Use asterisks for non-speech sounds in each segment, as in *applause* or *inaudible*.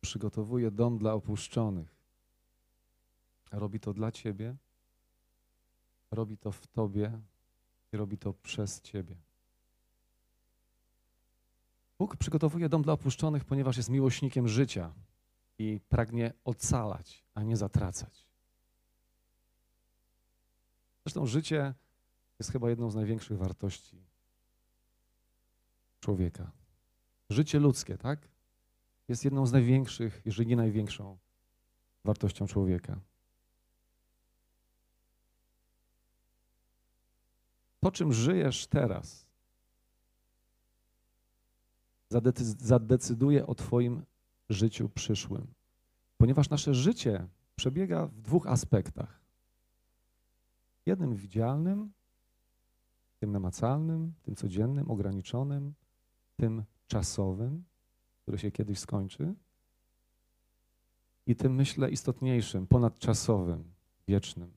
przygotowuje dom dla opuszczonych. Robi to dla ciebie, robi to w tobie i robi to przez ciebie. Bóg przygotowuje dom dla opuszczonych, ponieważ jest miłośnikiem życia i pragnie ocalać, a nie zatracać. Zresztą życie jest chyba jedną z największych wartości człowieka. Życie ludzkie, tak? Jest jedną z największych, jeżeli nie największą wartością człowieka. To, czym żyjesz teraz, zadecyduje o Twoim życiu przyszłym. Ponieważ nasze życie przebiega w dwóch aspektach. Jednym widzialnym, tym namacalnym, tym codziennym, ograniczonym, tym czasowym, który się kiedyś skończy, i tym, myślę, istotniejszym, ponadczasowym, wiecznym.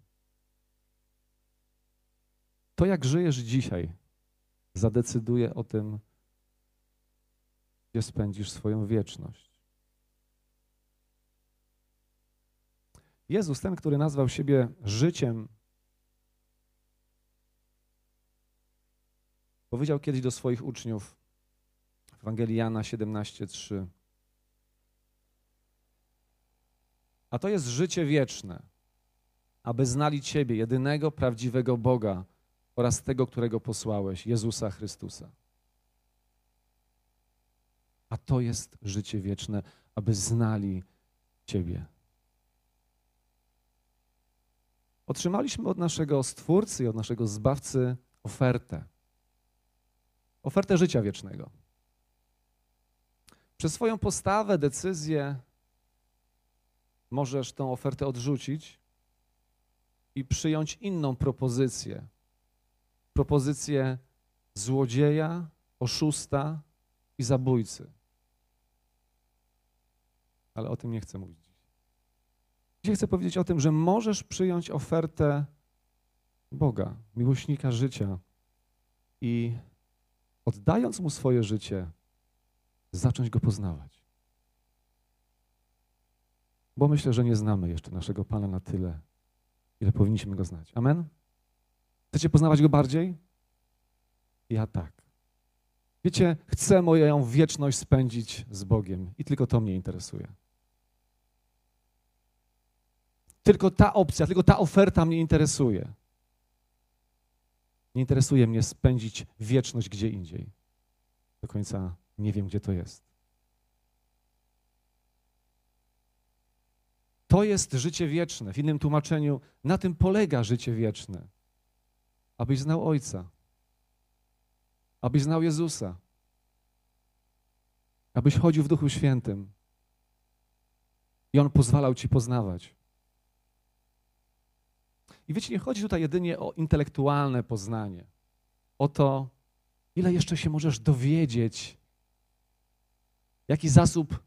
To, jak żyjesz dzisiaj, zadecyduje o tym, gdzie spędzisz swoją wieczność. Jezus, ten, który nazwał siebie życiem, powiedział kiedyś do swoich uczniów Ewangelii Jana 17:3. A to jest życie wieczne, aby znali Ciebie, jedynego prawdziwego Boga oraz tego, którego posłałeś, Jezusa Chrystusa. A to jest życie wieczne, aby znali Ciebie. Otrzymaliśmy od naszego Stwórcy i od naszego Zbawcy ofertę. Ofertę życia wiecznego. Przez swoją postawę, decyzję możesz tę ofertę odrzucić i przyjąć inną propozycję. Propozycję złodzieja, oszusta i zabójcy ale o tym nie chcę mówić dziś. Dzisiaj chcę powiedzieć o tym, że możesz przyjąć ofertę Boga, miłośnika życia i oddając Mu swoje życie, zacząć Go poznawać. Bo myślę, że nie znamy jeszcze naszego Pana na tyle, ile powinniśmy Go znać. Amen? Chcecie poznawać Go bardziej? Ja tak. Wiecie, chcę moją wieczność spędzić z Bogiem i tylko to mnie interesuje. Tylko ta opcja, tylko ta oferta mnie interesuje. Nie interesuje mnie spędzić wieczność gdzie indziej. Do końca nie wiem, gdzie to jest. To jest życie wieczne. W innym tłumaczeniu, na tym polega życie wieczne. Abyś znał Ojca, abyś znał Jezusa, abyś chodził w Duchu Świętym i On pozwalał Ci poznawać. I wiecie, nie chodzi tutaj jedynie o intelektualne poznanie, o to, ile jeszcze się możesz dowiedzieć, jaki zasób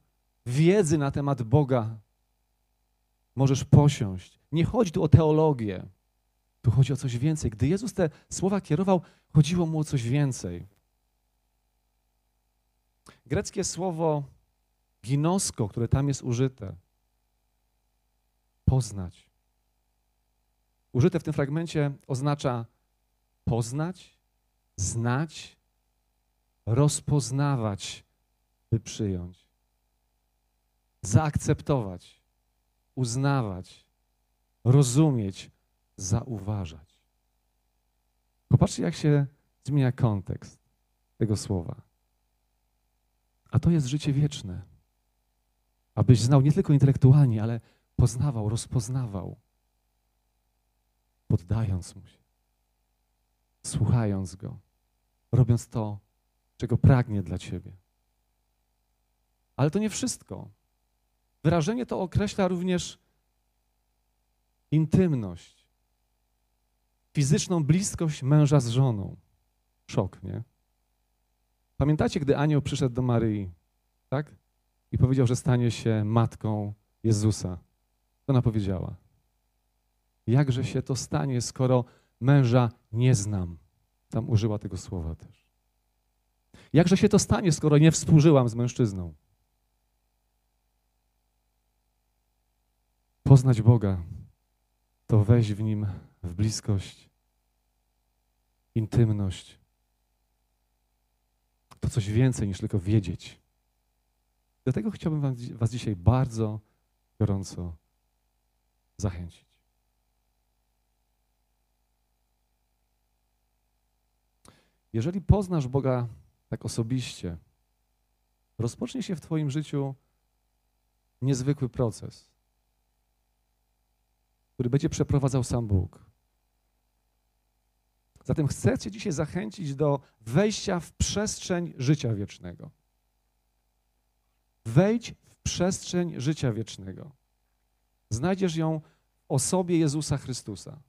wiedzy na temat Boga możesz posiąść. Nie chodzi tu o teologię, tu chodzi o coś więcej. Gdy Jezus te słowa kierował, chodziło mu o coś więcej. Greckie słowo ginosko, które tam jest użyte, poznać użyte w tym fragmencie oznacza poznać, znać, rozpoznawać, by przyjąć, zaakceptować, uznawać, rozumieć, zauważać. Popatrzcie, jak się zmienia kontekst tego słowa. A to jest życie wieczne. Abyś znał nie tylko intelektualnie, ale poznawał, rozpoznawał poddając mu się, słuchając go, robiąc to, czego pragnie dla ciebie. Ale to nie wszystko. Wyrażenie to określa również intymność, fizyczną bliskość męża z żoną. Szok, nie? Pamiętacie, gdy anioł przyszedł do Maryi, tak? I powiedział, że stanie się matką Jezusa. Co ona powiedziała? Jakże się to stanie, skoro męża nie znam? Tam użyła tego słowa też. Jakże się to stanie, skoro nie współżyłam z mężczyzną? Poznać Boga, to wejść w Nim w bliskość, intymność. To coś więcej niż tylko wiedzieć. Dlatego chciałbym wam, Was dzisiaj bardzo gorąco zachęcić. Jeżeli poznasz Boga tak osobiście, rozpocznie się w Twoim życiu niezwykły proces, który będzie przeprowadzał sam Bóg. Zatem chcę Cię dzisiaj zachęcić do wejścia w przestrzeń życia wiecznego. Wejdź w przestrzeń życia wiecznego. Znajdziesz ją w osobie Jezusa Chrystusa.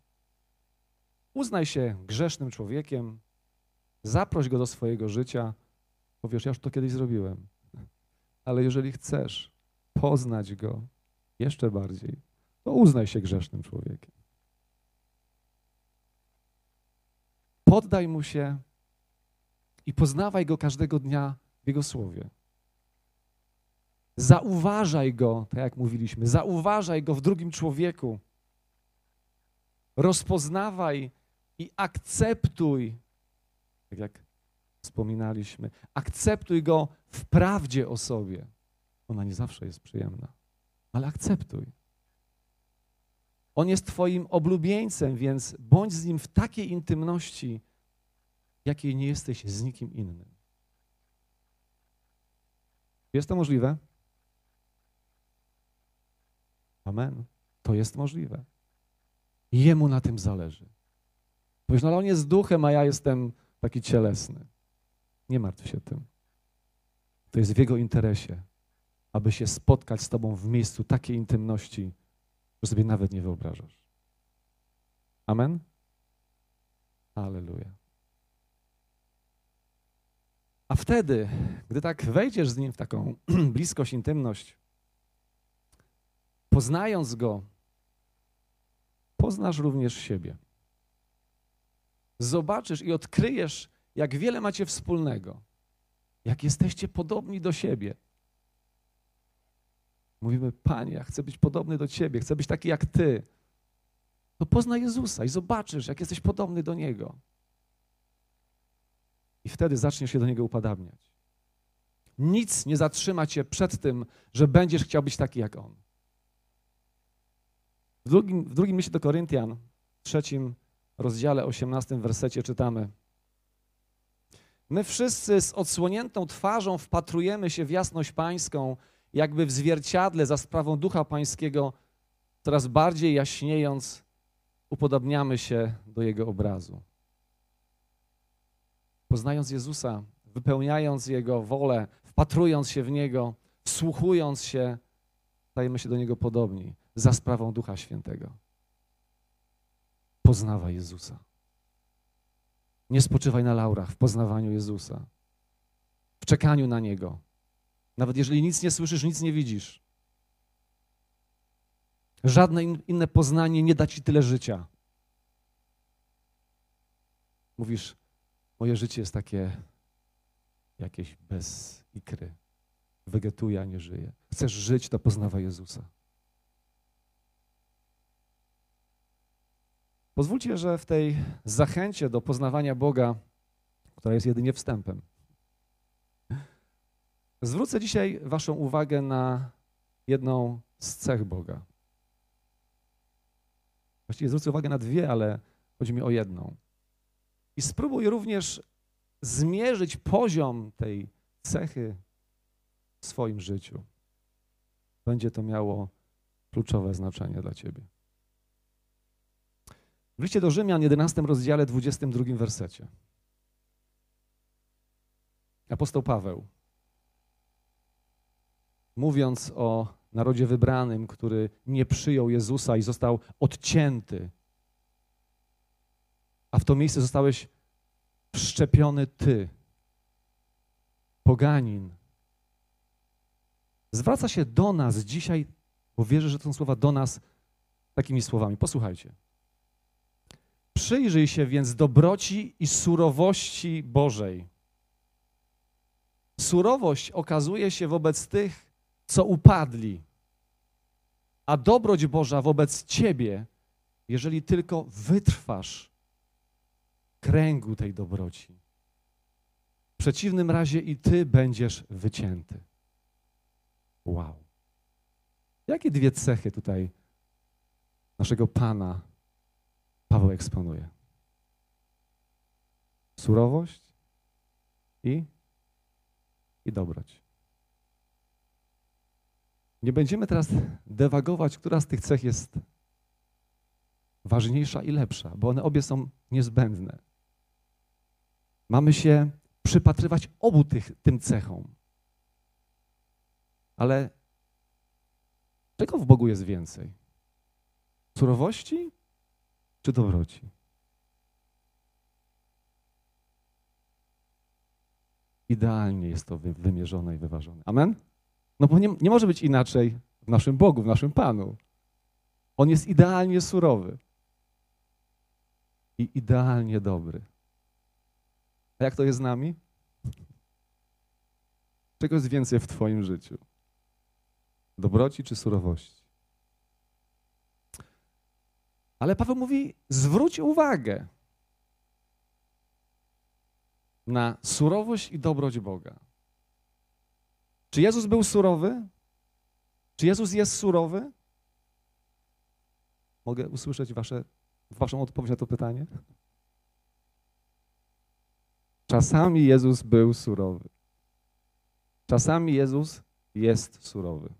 Uznaj się grzesznym człowiekiem, zaproś go do swojego życia. Powiesz, ja już to kiedyś zrobiłem. Ale jeżeli chcesz poznać go jeszcze bardziej, to uznaj się grzesznym człowiekiem. Poddaj mu się i poznawaj go każdego dnia w jego słowie. Zauważaj go, tak jak mówiliśmy, zauważaj go w drugim człowieku. Rozpoznawaj i akceptuj, tak jak wspominaliśmy, akceptuj go w prawdzie o sobie. Ona nie zawsze jest przyjemna, ale akceptuj. On jest Twoim oblubieńcem, więc bądź z nim w takiej intymności, jakiej nie jesteś z nikim innym. Jest to możliwe? Amen. To jest możliwe. Jemu na tym zależy. Powiesz, no ale on jest duchem, a ja jestem taki cielesny. Nie martw się tym. To jest w jego interesie, aby się spotkać z Tobą w miejscu takiej intymności, że sobie nawet nie wyobrażasz. Amen? Aleluja. A wtedy, gdy tak wejdziesz z Nim w taką *clears throat* bliskość, intymność, poznając Go, poznasz również siebie. Zobaczysz i odkryjesz, jak wiele macie wspólnego, jak jesteście podobni do siebie. Mówimy, Panie, ja chcę być podobny do Ciebie, chcę być taki jak Ty. To poznaj Jezusa i zobaczysz, jak jesteś podobny do Niego. I wtedy zaczniesz się do Niego upadabniać. Nic nie zatrzyma Cię przed tym, że będziesz chciał być taki jak On. W drugim, w drugim liście do Koryntian, trzecim rozdziale, osiemnastym wersecie czytamy My wszyscy z odsłoniętą twarzą wpatrujemy się w jasność pańską, jakby w zwierciadle za sprawą Ducha Pańskiego, coraz bardziej jaśniejąc, upodobniamy się do Jego obrazu. Poznając Jezusa, wypełniając Jego wolę, wpatrując się w Niego, wsłuchując się, stajemy się do Niego podobni za sprawą Ducha Świętego. Poznawaj Jezusa. Nie spoczywaj na laurach w poznawaniu Jezusa, w czekaniu na Niego. Nawet jeżeli nic nie słyszysz, nic nie widzisz. Żadne inne poznanie nie da ci tyle życia. Mówisz, moje życie jest takie jakieś bez ikry. Wegetuje, a nie żyje. Chcesz żyć, to poznawaj Jezusa. Pozwólcie, że w tej zachęcie do poznawania Boga, która jest jedynie wstępem, zwrócę dzisiaj Waszą uwagę na jedną z cech Boga. Właściwie zwrócę uwagę na dwie, ale chodzi mi o jedną. I spróbuj również zmierzyć poziom tej cechy w swoim życiu. Będzie to miało kluczowe znaczenie dla Ciebie. W liście do Rzymian, 11 rozdziale, 22 wersecie. Apostoł Paweł, mówiąc o narodzie wybranym, który nie przyjął Jezusa i został odcięty, a w to miejsce zostałeś wszczepiony Ty, poganin. Zwraca się do nas dzisiaj, bo wierzę, że to są słowa do nas takimi słowami. Posłuchajcie. Przyjrzyj się więc dobroci i surowości Bożej. Surowość okazuje się wobec tych, co upadli. a dobroć Boża wobec ciebie, jeżeli tylko wytrwasz kręgu tej dobroci. W przeciwnym razie i ty będziesz wycięty. Wow. Jakie dwie cechy tutaj naszego Pana Paweł eksponuje? Surowość i, i dobroć. Nie będziemy teraz dewagować, która z tych cech jest ważniejsza i lepsza, bo one obie są niezbędne. Mamy się przypatrywać obu tych, tym cechom. Ale czego w Bogu jest więcej? Surowości czy dobroci? Idealnie jest to wymierzone i wyważone. Amen? No bo nie, nie może być inaczej w naszym Bogu, w naszym Panu. On jest idealnie surowy i idealnie dobry. A jak to jest z nami? Czego jest więcej w Twoim życiu? Dobroci czy surowości? Ale Paweł mówi: zwróć uwagę na surowość i dobroć Boga. Czy Jezus był surowy? Czy Jezus jest surowy? Mogę usłyszeć wasze, waszą odpowiedź na to pytanie? Czasami Jezus był surowy. Czasami Jezus jest surowy.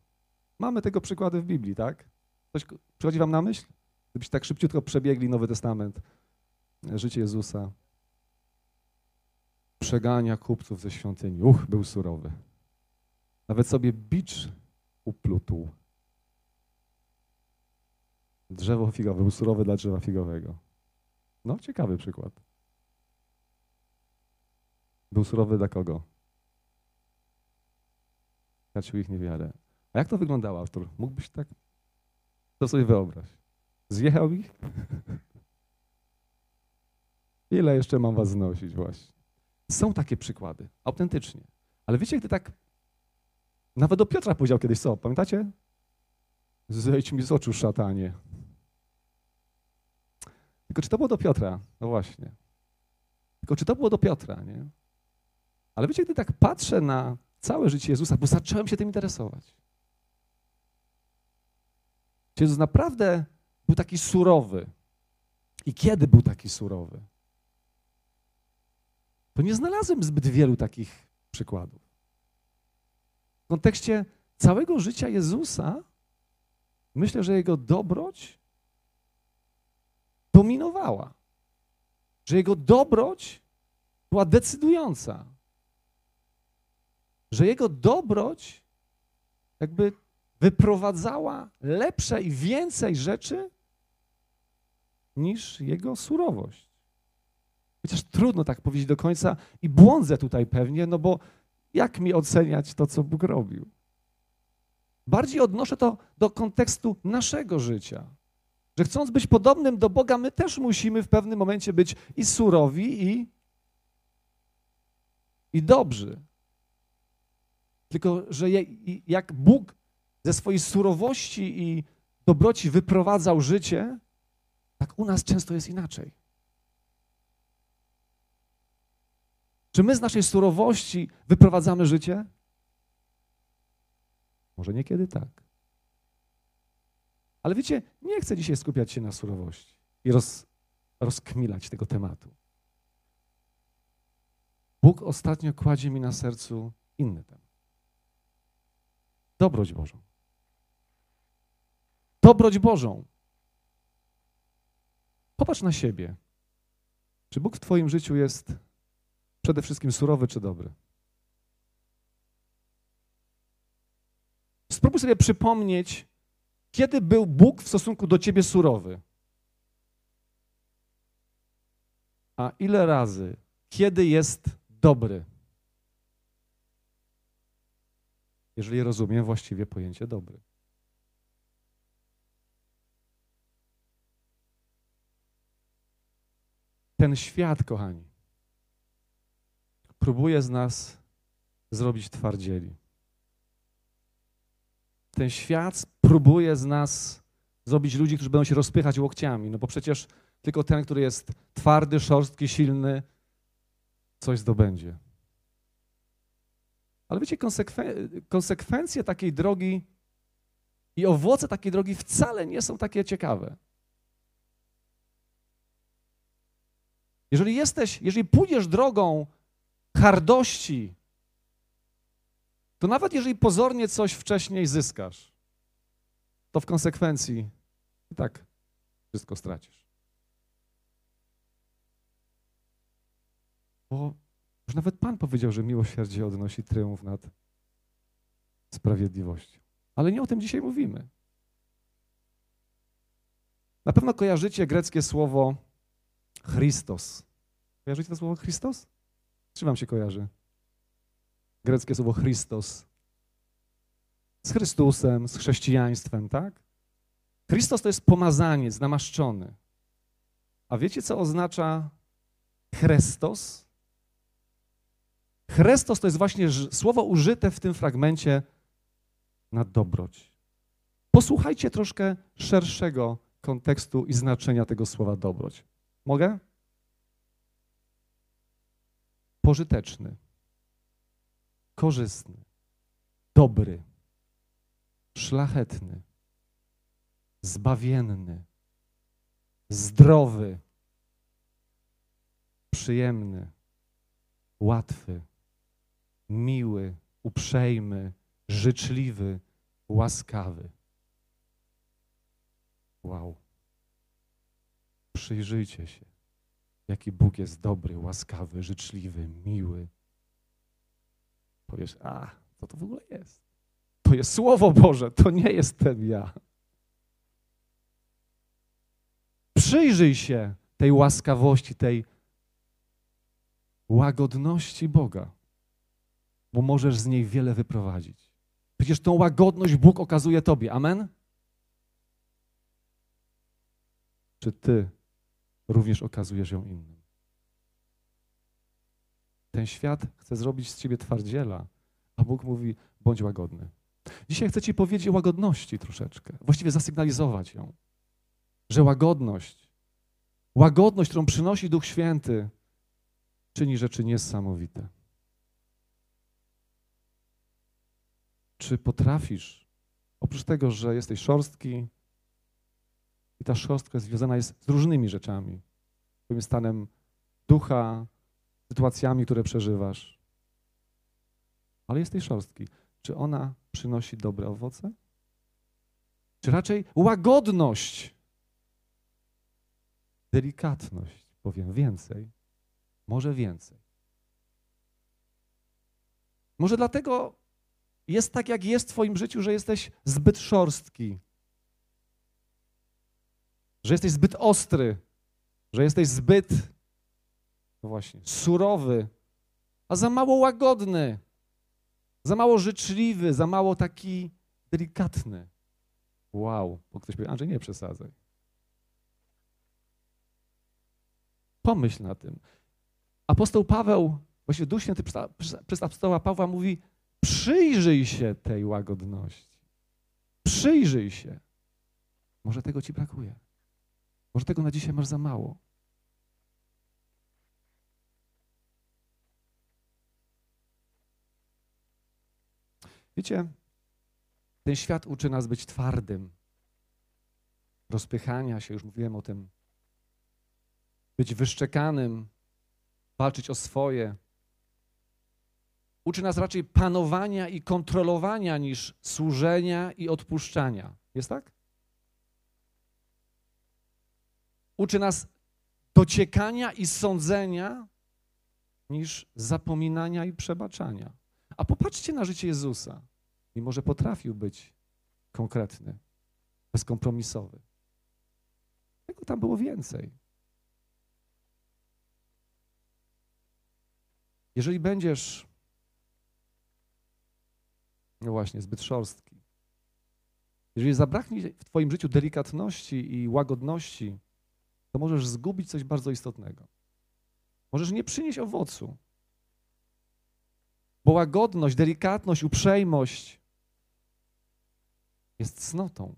Mamy tego przykłady w Biblii, tak? Coś przychodzi wam na myśl? Gdybyście tak szybciutko przebiegli Nowy Testament, życie Jezusa, przegania kupców ze świątyni. Uch, był surowy. Nawet sobie bicz uplutł. Drzewo figowe, był surowy dla drzewa figowego. No, ciekawy przykład. Był surowy dla kogo? Kaciu ich niewiele. A jak to wyglądało, Artur? Mógłbyś tak? To sobie wyobraź. Zjechał ich? *laughs* Ile jeszcze mam was znosić właśnie? Są takie przykłady, autentycznie. Ale wiecie, gdy tak nawet do Piotra powiedział kiedyś co, pamiętacie? Zejdź mi z oczu, szatanie. Tylko czy to było do Piotra? No właśnie. Tylko czy to było do Piotra, nie? Ale wiecie, gdy tak patrzę na całe życie Jezusa, bo zacząłem się tym interesować. Jezus naprawdę był taki surowy? I kiedy był taki surowy? To nie znalazłem zbyt wielu takich przykładów. W kontekście całego życia Jezusa myślę, że jego dobroć dominowała. Że jego dobroć była decydująca. Że jego dobroć jakby wyprowadzała lepsze i więcej rzeczy niż jego surowość. Chociaż trudno tak powiedzieć do końca i błądzę tutaj pewnie, no bo jak mi oceniać to, co Bóg robił? Bardziej odnoszę to do kontekstu naszego życia. Że chcąc być podobnym do Boga, my też musimy w pewnym momencie być i surowi, i, i dobrzy. Tylko, że jak Bóg ze swojej surowości i dobroci wyprowadzał życie, tak u nas często jest inaczej. Czy my z naszej surowości wyprowadzamy życie? Może niekiedy tak. Ale wiecie, nie chcę dzisiaj skupiać się na surowości i roz, rozkmilać tego tematu. Bóg ostatnio kładzie mi na sercu inny temat. Dobroć Bożą. Dobroć Bożą. Popatrz na siebie. Czy Bóg w Twoim życiu jest Przede wszystkim surowy czy dobry? Spróbuj sobie przypomnieć, kiedy był Bóg w stosunku do ciebie surowy. A ile razy, kiedy jest dobry? Jeżeli rozumiem właściwie pojęcie dobry. Ten świat, kochani, próbuje z nas zrobić twardzieli. Ten świat próbuje z nas zrobić ludzi, którzy będą się rozpychać łokciami. No bo przecież tylko ten, który jest twardy, szorstki, silny, coś zdobędzie. Ale wiecie, konsekwen konsekwencje takiej drogi i owoce takiej drogi wcale nie są takie ciekawe. Jeżeli jesteś, jeżeli pójdziesz drogą hardości, to nawet jeżeli pozornie coś wcześniej zyskasz, to w konsekwencji i tak wszystko stracisz. Bo już nawet Pan powiedział, że miłosierdzie odnosi triumf nad sprawiedliwością. Ale nie o tym dzisiaj mówimy. Na pewno kojarzycie greckie słowo Christos. Kojarzycie to słowo Christos? Czy wam się kojarzy? Greckie słowo Christos. Z Chrystusem, z chrześcijaństwem, tak? Chrystos to jest pomazaniec, namaszczony. A wiecie, co oznacza Chrestos? Chrestos to jest właśnie słowo użyte w tym fragmencie na dobroć. Posłuchajcie troszkę szerszego kontekstu i znaczenia tego słowa dobroć. Mogę? Pożyteczny, korzystny, dobry, szlachetny, zbawienny, zdrowy, przyjemny, łatwy, miły, uprzejmy, życzliwy, łaskawy. Wow. Przyjrzyjcie się, jaki Bóg jest dobry, łaskawy, życzliwy, miły. Powiesz, a, co to w ogóle jest? To jest Słowo Boże, to nie jestem ja. Przyjrzyj się tej łaskawości, tej łagodności Boga, bo możesz z niej wiele wyprowadzić. Przecież tą łagodność Bóg okazuje Tobie. Amen? Czy Ty również okazujesz ją innym? Ten świat chce zrobić z Ciebie twardziela, a Bóg mówi, bądź łagodny. Dzisiaj chcę Ci powiedzieć o łagodności troszeczkę, właściwie zasygnalizować ją, że łagodność, łagodność, którą przynosi Duch Święty, czyni rzeczy niesamowite. Czy potrafisz, oprócz tego, że jesteś szorstki, i ta szorstka związana jest z różnymi rzeczami, Twoim stanem ducha, sytuacjami, które przeżywasz, ale jesteś szorstki. Czy ona przynosi dobre owoce? Czy raczej łagodność, delikatność, powiem więcej, może więcej. Może dlatego jest tak, jak jest w Twoim życiu, że jesteś zbyt szorstki, że jesteś zbyt ostry, że jesteś zbyt, no właśnie, surowy, a za mało łagodny, za mało życzliwy, za mało taki delikatny. Wow, bo ktoś powie, Andrzej, nie przesadzaj. Pomyśl na tym. Apostoł Paweł, właściwie Duch Święty przez apostoła Pawła mówi, przyjrzyj się tej łagodności. Przyjrzyj się. Może tego ci brakuje. Może tego na dzisiaj masz za mało. Wiecie, ten świat uczy nas być twardym, rozpychania się, już mówiłem o tym, być wyszczekanym, walczyć o swoje. Uczy nas raczej panowania i kontrolowania niż służenia i odpuszczania. Jest tak? Uczy nas dociekania i sądzenia niż zapominania i przebaczania. A popatrzcie na życie Jezusa. Mimo, że potrafił być konkretny, bezkompromisowy. Tego tam było więcej. Jeżeli będziesz, no właśnie, zbyt szorstki, jeżeli zabraknie w Twoim życiu delikatności i łagodności, to możesz zgubić coś bardzo istotnego. Możesz nie przynieść owocu. Bo łagodność, delikatność, uprzejmość jest cnotą.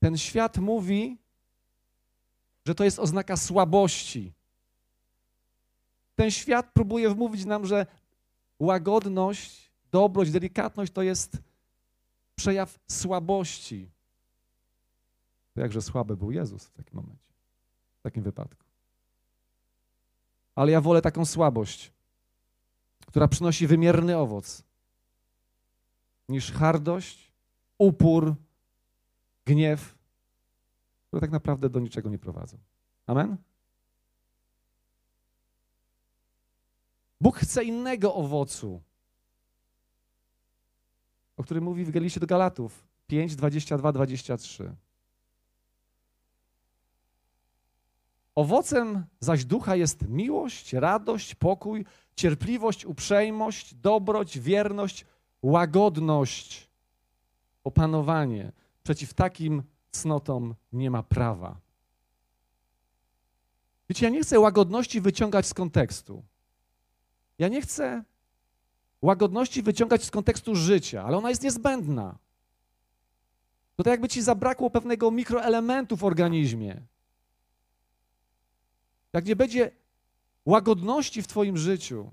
Ten świat mówi, że to jest oznaka słabości. Ten świat próbuje wmówić nam, że łagodność, dobroć, delikatność to jest przejaw słabości. To jakże słaby był Jezus w takim momencie, takim wypadku. Ale ja wolę taką słabość, która przynosi wymierny owoc, niż hardość, upór, gniew, które tak naprawdę do niczego nie prowadzą. Amen? Bóg chce innego owocu, o którym mówi w Liście do Galatów 5, 22, 23. Owocem zaś ducha jest miłość, radość, pokój, cierpliwość, uprzejmość, dobroć, wierność, łagodność, opanowanie. Przeciw takim cnotom nie ma prawa. Wiecie, ja nie chcę łagodności wyciągać z kontekstu. Ja nie chcę łagodności wyciągać z kontekstu życia, ale ona jest niezbędna. To tak jakby ci zabrakło pewnego mikroelementu w organizmie. Jak nie będzie łagodności w Twoim życiu,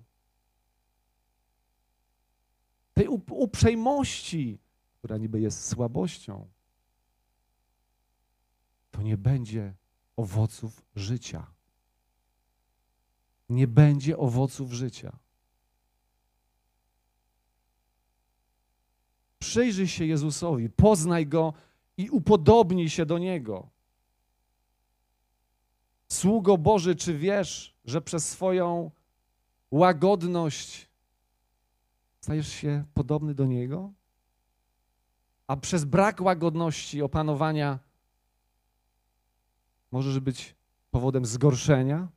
tej uprzejmości, która niby jest słabością, to nie będzie owoców życia. Nie będzie owoców życia. Przyjrzyj się Jezusowi, poznaj Go i upodobnij się do Niego. Sługo Boży, czy wiesz, że przez swoją łagodność stajesz się podobny do Niego? A przez brak łagodności, opanowania możesz być powodem zgorszenia?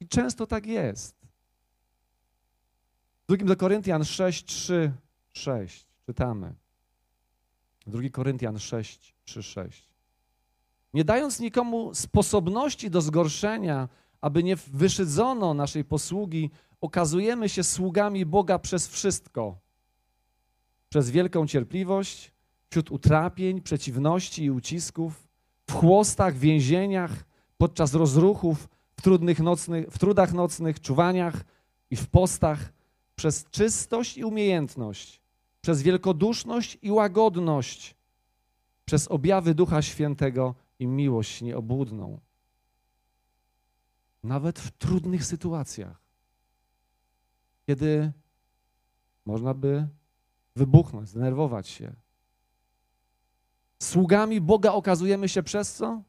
I często tak jest. W drugim do Koryntian 6, 3, 6 czytamy. 2 Koryntian 6, 3, 6 nie dając nikomu sposobności do zgorszenia, aby nie wyszydzono naszej posługi, okazujemy się sługami Boga przez wszystko. Przez wielką cierpliwość, wśród utrapień, przeciwności i ucisków, w chłostach, więzieniach, podczas rozruchów, w, trudnych nocnych, w trudach nocnych, czuwaniach i w postach, przez czystość i umiejętność, przez wielkoduszność i łagodność, przez objawy Ducha Świętego i miłość nieobłudną. Nawet w trudnych sytuacjach, kiedy można by wybuchnąć, zdenerwować się. Sługami Boga okazujemy się przez co?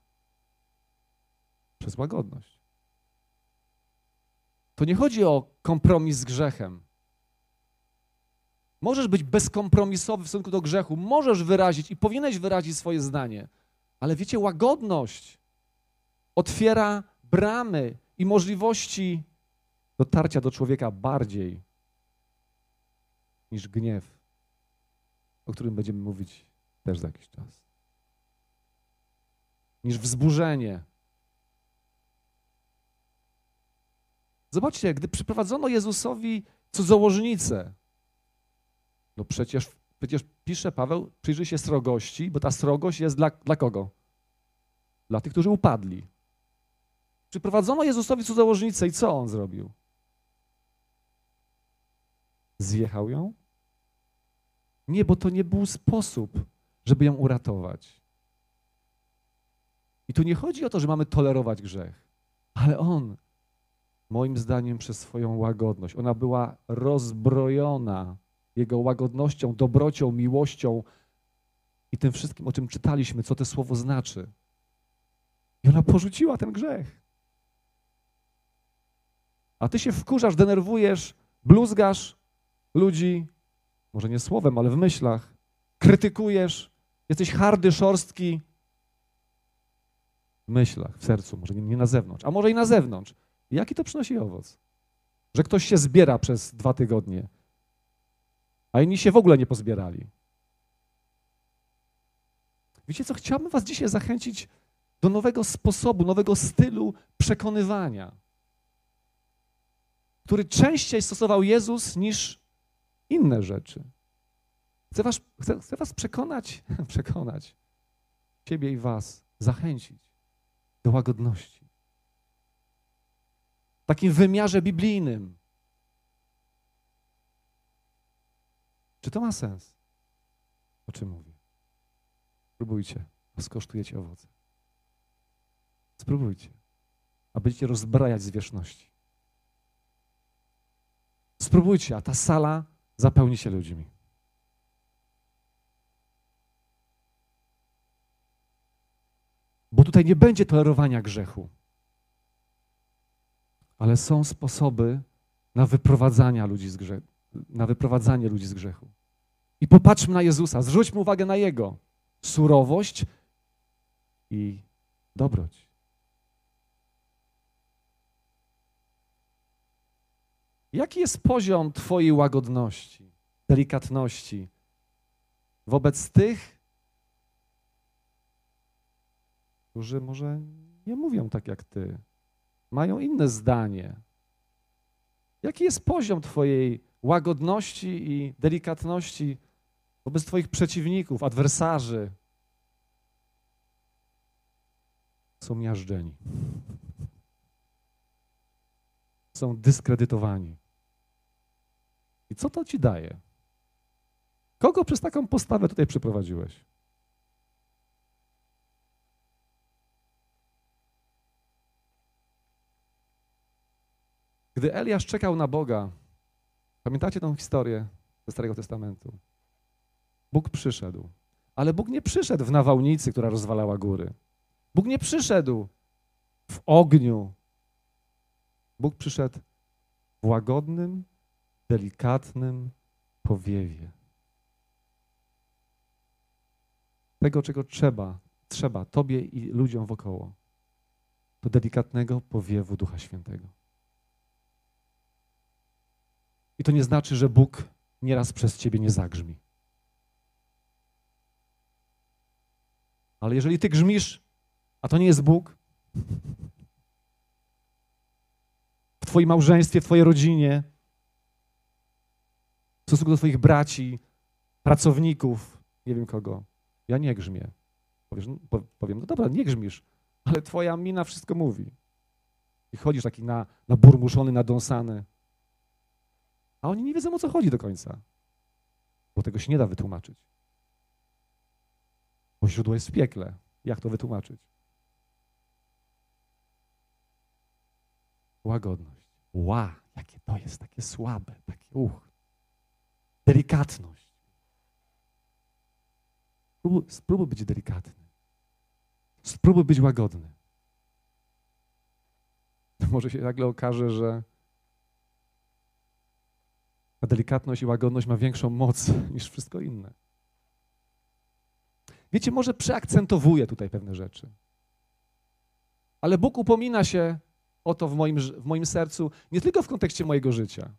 Przez łagodność. To nie chodzi o kompromis z grzechem. Możesz być bezkompromisowy w stosunku do grzechu, możesz wyrazić i powinieneś wyrazić swoje zdanie, ale wiecie, łagodność otwiera bramy i możliwości dotarcia do człowieka bardziej niż gniew, o którym będziemy mówić też za jakiś czas. Niż wzburzenie. Zobaczcie, gdy przyprowadzono Jezusowi cudzołożnicę, no przecież Przecież pisze Paweł, przyjrzyj się srogości, bo ta srogość jest dla, dla kogo? Dla tych, którzy upadli. Przyprowadzono Jezusowi cudzołożnicę i co on zrobił? Zjechał ją? Nie, bo to nie był sposób, żeby ją uratować. I tu nie chodzi o to, że mamy tolerować grzech, ale on, moim zdaniem, przez swoją łagodność, ona była rozbrojona jego łagodnością, dobrocią, miłością i tym wszystkim, o czym czytaliśmy, co to słowo znaczy. I ona porzuciła ten grzech. A ty się wkurzasz, denerwujesz, bluzgasz ludzi, może nie słowem, ale w myślach, krytykujesz, jesteś hardy, szorstki w myślach, w sercu, może nie, nie na zewnątrz, a może i na zewnątrz. Jaki to przynosi owoc? Że ktoś się zbiera przez dwa tygodnie, a inni się w ogóle nie pozbierali. Wiecie co, chciałbym was dzisiaj zachęcić do nowego sposobu, nowego stylu przekonywania, który częściej stosował Jezus niż inne rzeczy. Chcę was, chcę, chcę was przekonać, *laughs* przekonać, ciebie i was, zachęcić do łagodności. W takim wymiarze biblijnym. Czy to ma sens? O czym mówię? Spróbujcie, skosztujecie owoce. Spróbujcie, a będziecie rozbrajać zwierzchności. Spróbujcie, a ta sala zapełni się ludźmi. Bo tutaj nie będzie tolerowania grzechu. Ale są sposoby na wyprowadzanie ludzi z grzechu, na wyprowadzanie ludzi z grzechu. I popatrzmy na Jezusa, zwróćmy uwagę na Jego surowość i dobroć. Jaki jest poziom Twojej łagodności, delikatności wobec tych, którzy może nie mówią tak jak Ty, mają inne zdanie? Jaki jest poziom Twojej łagodności i delikatności wobec Twoich przeciwników, adwersarzy? Są miażdżeni są dyskredytowani. I co to ci daje? Kogo przez taką postawę tutaj przyprowadziłeś? Gdy Eliasz czekał na Boga, pamiętacie tą historię ze Starego Testamentu? Bóg przyszedł, ale Bóg nie przyszedł w nawałnicy, która rozwalała góry. Bóg nie przyszedł w ogniu, Bóg przyszedł w łagodnym, delikatnym powiewie. Tego, czego trzeba, trzeba Tobie i ludziom wokoło, to delikatnego powiewu Ducha Świętego. I to nie znaczy, że Bóg nieraz przez Ciebie nie zagrzmi. Ale jeżeli Ty grzmisz, a to nie jest Bóg, w Twoim małżeństwie, w Twojej rodzinie, w stosunku do Twoich braci, pracowników, nie wiem kogo. Ja nie grzmię. Powiesz, no, powiem, no dobra, nie grzmisz, ale Twoja mina wszystko mówi. I chodzisz taki na, naburmuszony, nadąsany. Oni nie wiedzą, o co chodzi do końca. Bo tego się nie da wytłumaczyć. Bo źródło jest w piekle. Jak to wytłumaczyć? Łagodność. Ła, jakie to jest takie słabe, takie uch. Delikatność. Spróbuj, spróbuj być delikatny. Spróbuj być łagodny. Może się nagle okaże, że delikatność i łagodność ma większą moc niż wszystko inne. Wiecie, może przeakcentowuję tutaj pewne rzeczy. Ale Bóg upomina się o to w moim, w moim sercu, nie tylko w kontekście mojego życia,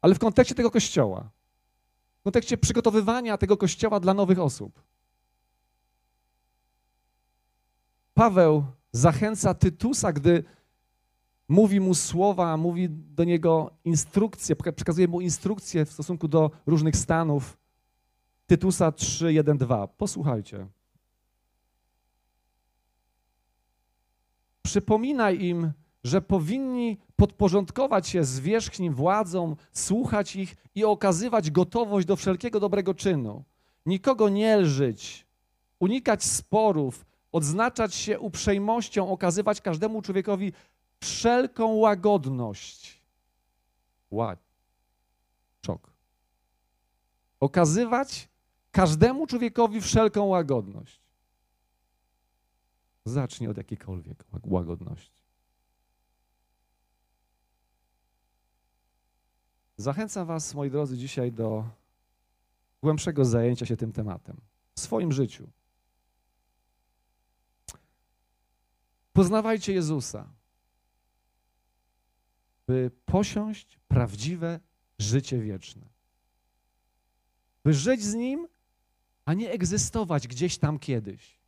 ale w kontekście tego kościoła, w kontekście przygotowywania tego kościoła dla nowych osób. Paweł zachęca Tytusa, gdy mówi mu słowa, mówi do niego instrukcje, przekazuje mu instrukcje w stosunku do różnych stanów. Tytusa 3, 1, 2. Posłuchajcie. Przypominaj im, że powinni podporządkować się zwierzchnim władzom, słuchać ich i okazywać gotowość do wszelkiego dobrego czynu. Nikogo nie lżyć, unikać sporów, odznaczać się uprzejmością, okazywać każdemu człowiekowi wszelką łagodność. Ład. Czok. Okazywać każdemu człowiekowi wszelką łagodność. Zacznij od jakiejkolwiek łagodności. Zachęcam Was, moi drodzy, dzisiaj do głębszego zajęcia się tym tematem w swoim życiu. Poznawajcie Jezusa, by posiąść prawdziwe życie wieczne. By żyć z Nim, a nie egzystować gdzieś tam kiedyś.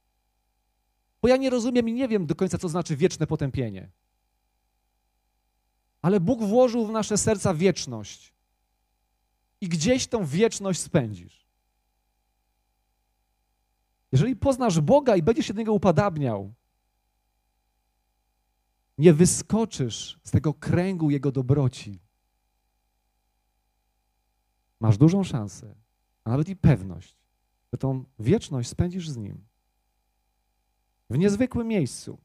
Bo ja nie rozumiem i nie wiem do końca, co znaczy wieczne potępienie. Ale Bóg włożył w nasze serca wieczność. I gdzieś tą wieczność spędzisz. Jeżeli poznasz Boga i będziesz się do Niego upadabniał, nie wyskoczysz z tego kręgu Jego dobroci. Masz dużą szansę, a nawet i pewność, że tą wieczność spędzisz z Nim. W niezwykłym miejscu.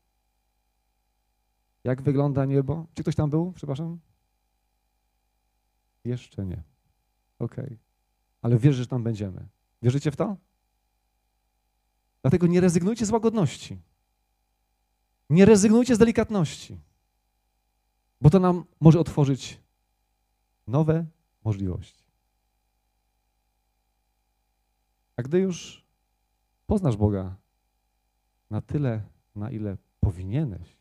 Jak wygląda niebo? Czy ktoś tam był? Przepraszam? Jeszcze nie. Okej. Okay. Ale wierzę, że tam będziemy. Wierzycie w to? Dlatego nie rezygnujcie z łagodności. Nie rezygnujcie z delikatności. Bo to nam może otworzyć nowe możliwości. A gdy już poznasz Boga na tyle, na ile powinieneś,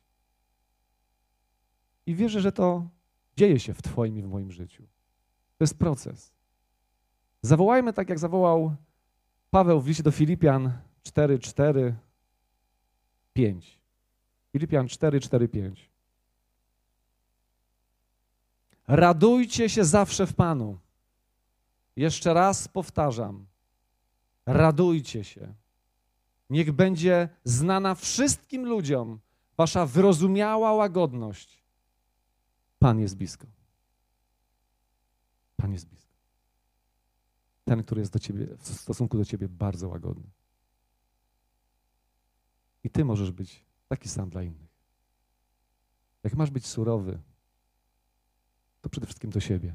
i wierzę, że to dzieje się w Twoim i w moim życiu. To jest proces. Zawołajmy tak, jak zawołał Paweł w liście do Filipian 4, 4, 5. Filipian 4, 4, 5. Radujcie się zawsze w Panu. Jeszcze raz powtarzam. Radujcie się. Niech będzie znana wszystkim ludziom wasza wyrozumiała łagodność. Pan jest blisko. Pan jest blisko. Ten, który jest do ciebie, w stosunku do ciebie bardzo łagodny. I ty możesz być taki sam dla innych. Jak masz być surowy, to przede wszystkim do siebie.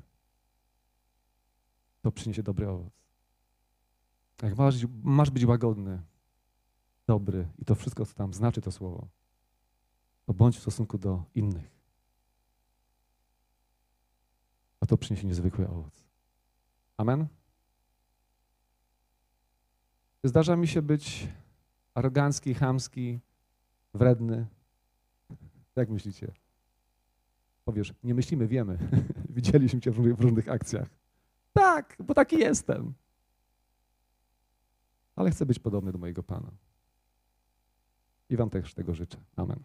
To przyniesie dobry owoc. Jak masz, masz być łagodny, dobry i to wszystko, co tam znaczy to słowo, to bądź w stosunku do innych. A to przyniesie niezwykły owoc. Amen? Zdarza mi się być arogancki, chamski, wredny. Jak myślicie? Powiesz, nie myślimy, wiemy. *laughs* Widzieliśmy cię w różnych, akcjach. Tak, bo taki jestem. Ale chcę być podobny do mojego Pana. I Wam też tego życzę. Amen.